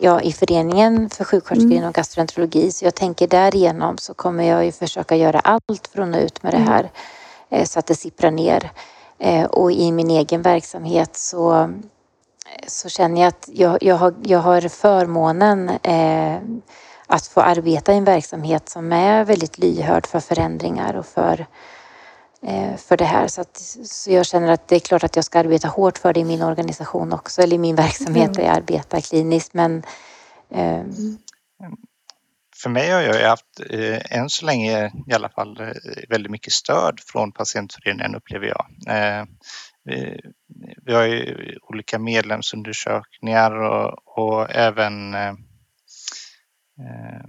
ja, i föreningen för sjuksköterskor Mm. inom gastroenterologi. Så jag tänker därigenom så kommer jag ju försöka göra allt för att nå ut med det Mm. här så att det sipprar ner. Eh, och i min egen verksamhet så, så känner jag att jag, jag, har, jag har förmånen eh, att få arbeta i en verksamhet som är väldigt lyhörd för förändringar och för, eh, för det här. Så, att, så jag känner att det är klart att jag ska arbeta hårt för det i min organisation också, eller i min verksamhet där jag arbetar kliniskt. Men eh, för mig har jag ju haft, eh, än så länge i alla fall, eh, väldigt mycket stöd från patientföreningen upplever jag. Eh, vi, vi har ju olika medlemsundersökningar och, och även eh, eh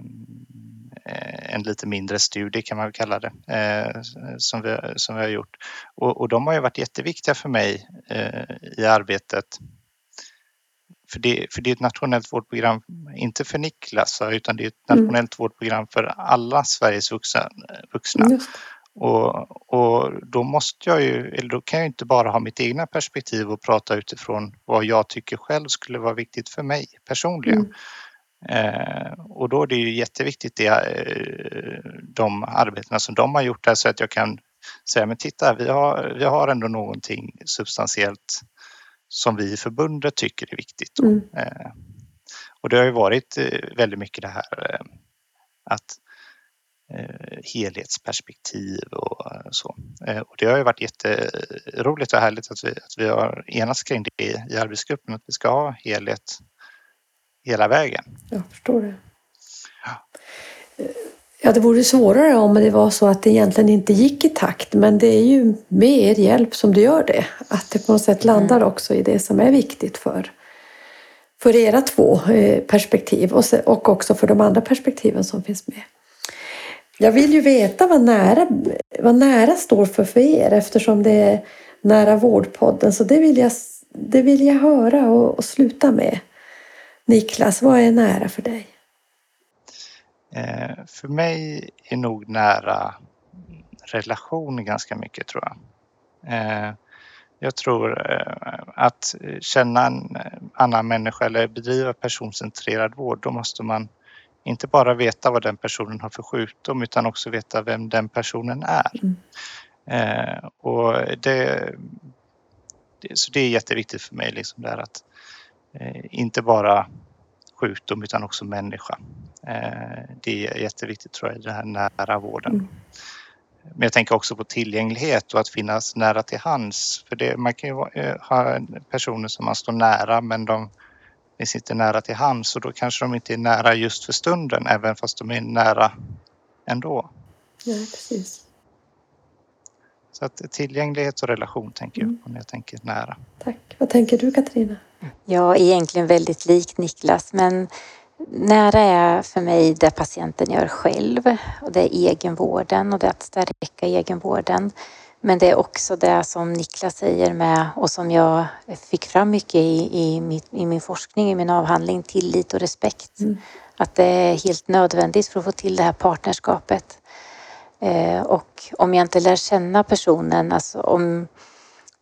en lite mindre studie kan man väl kalla det, eh, som, vi, som vi har gjort. Och, och de har ju varit jätteviktiga för mig eh, i arbetet. För det, för det är ett nationellt vårdprogram, inte för Niklas, utan det är ett Mm. nationellt vårdprogram för alla Sveriges vuxna. vuxna. Och, och då måste jag ju, eller då kan jag inte bara ha mitt egna perspektiv och prata utifrån vad jag tycker själv skulle vara viktigt för mig personligen. Mm. Eh, och då är det ju jätteviktigt det, eh, de arbetena som de har gjort där så att jag kan säga men titta vi har, vi har ändå någonting substantiellt som vi i förbundet tycker är viktigt. Mm. Eh, och det har ju varit eh, väldigt mycket det här eh, att helhetsperspektiv och så. Och det har ju varit jätteroligt och härligt att vi, att vi har enats kring det i, i arbetsgruppen, att vi ska ha helhet hela vägen. Jag förstår det. Ja, det vore svårare om det var så att det egentligen inte gick i takt, men det är ju med er hjälp som det gör det. Att det på något sätt landar också i det som är viktigt för, för era två eh, perspektiv och, och också för de andra perspektiven som finns med. Jag vill ju veta vad nära, vad nära står för för er eftersom det är Nära vårdpodden, så det vill jag, det vill jag höra och, och sluta med. Niklas, vad är nära för dig? Eh, för mig är nog nära relation ganska mycket tror jag. Eh, jag tror eh, att känna en annan människa eller bedriva personcentrerad vård, då måste man inte bara veta vad den personen har för sjukdom utan också veta vem den personen är. Mm. Eh, och det, det, så det är jätteviktigt för mig liksom där att eh, inte bara sjukdom utan också människa. Eh, det är jätteviktigt tror jag den här nära vården. Mm. Men jag tänker också på tillgänglighet och att finnas nära till hands. För det, man kan ju eh, ha personer som man står nära men de finns inte nära till hands och då kanske de inte är nära just för stunden även fast de är nära ändå. Ja, precis. Så att tillgänglighet och relation tänker jag Mm. på när jag tänker nära. Tack. Vad tänker du Katarina? Jag är egentligen väldigt lik Niklas men nära är för mig det patienten gör själv och det är egenvården och det är att stärka egenvården. Men det är också det som Niklas säger med och som jag fick fram mycket i, i, mitt, i min forskning, i min avhandling, tillit och respekt. Mm. Att det är helt nödvändigt för att få till det här partnerskapet. Eh, och om jag inte lär känna personen, alltså om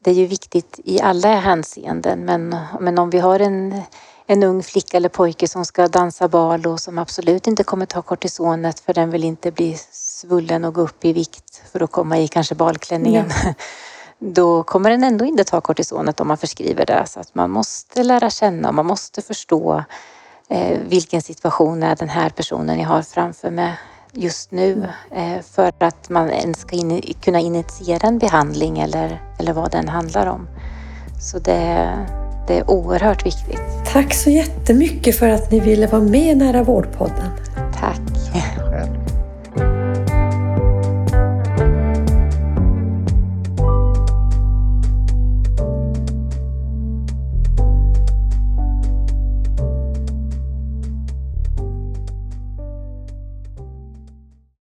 det är ju viktigt i alla hänseenden men, men om vi har en, en ung flicka eller pojke som ska dansa bal och som absolut inte kommer ta kortisonet för den vill inte bli svullen och gå upp i vikt för att komma i kanske balklänningen. Då kommer den ändå inte ta kortisonet om man förskriver det. Så att man måste lära känna och man måste förstå eh, vilken situation är den här personen jag har framför mig just nu eh, för att man ens ska in, kunna initiera en behandling eller, eller vad den handlar om. Så det, det är oerhört viktigt. Tack så jättemycket för att ni ville vara med i Nära vårdpodden.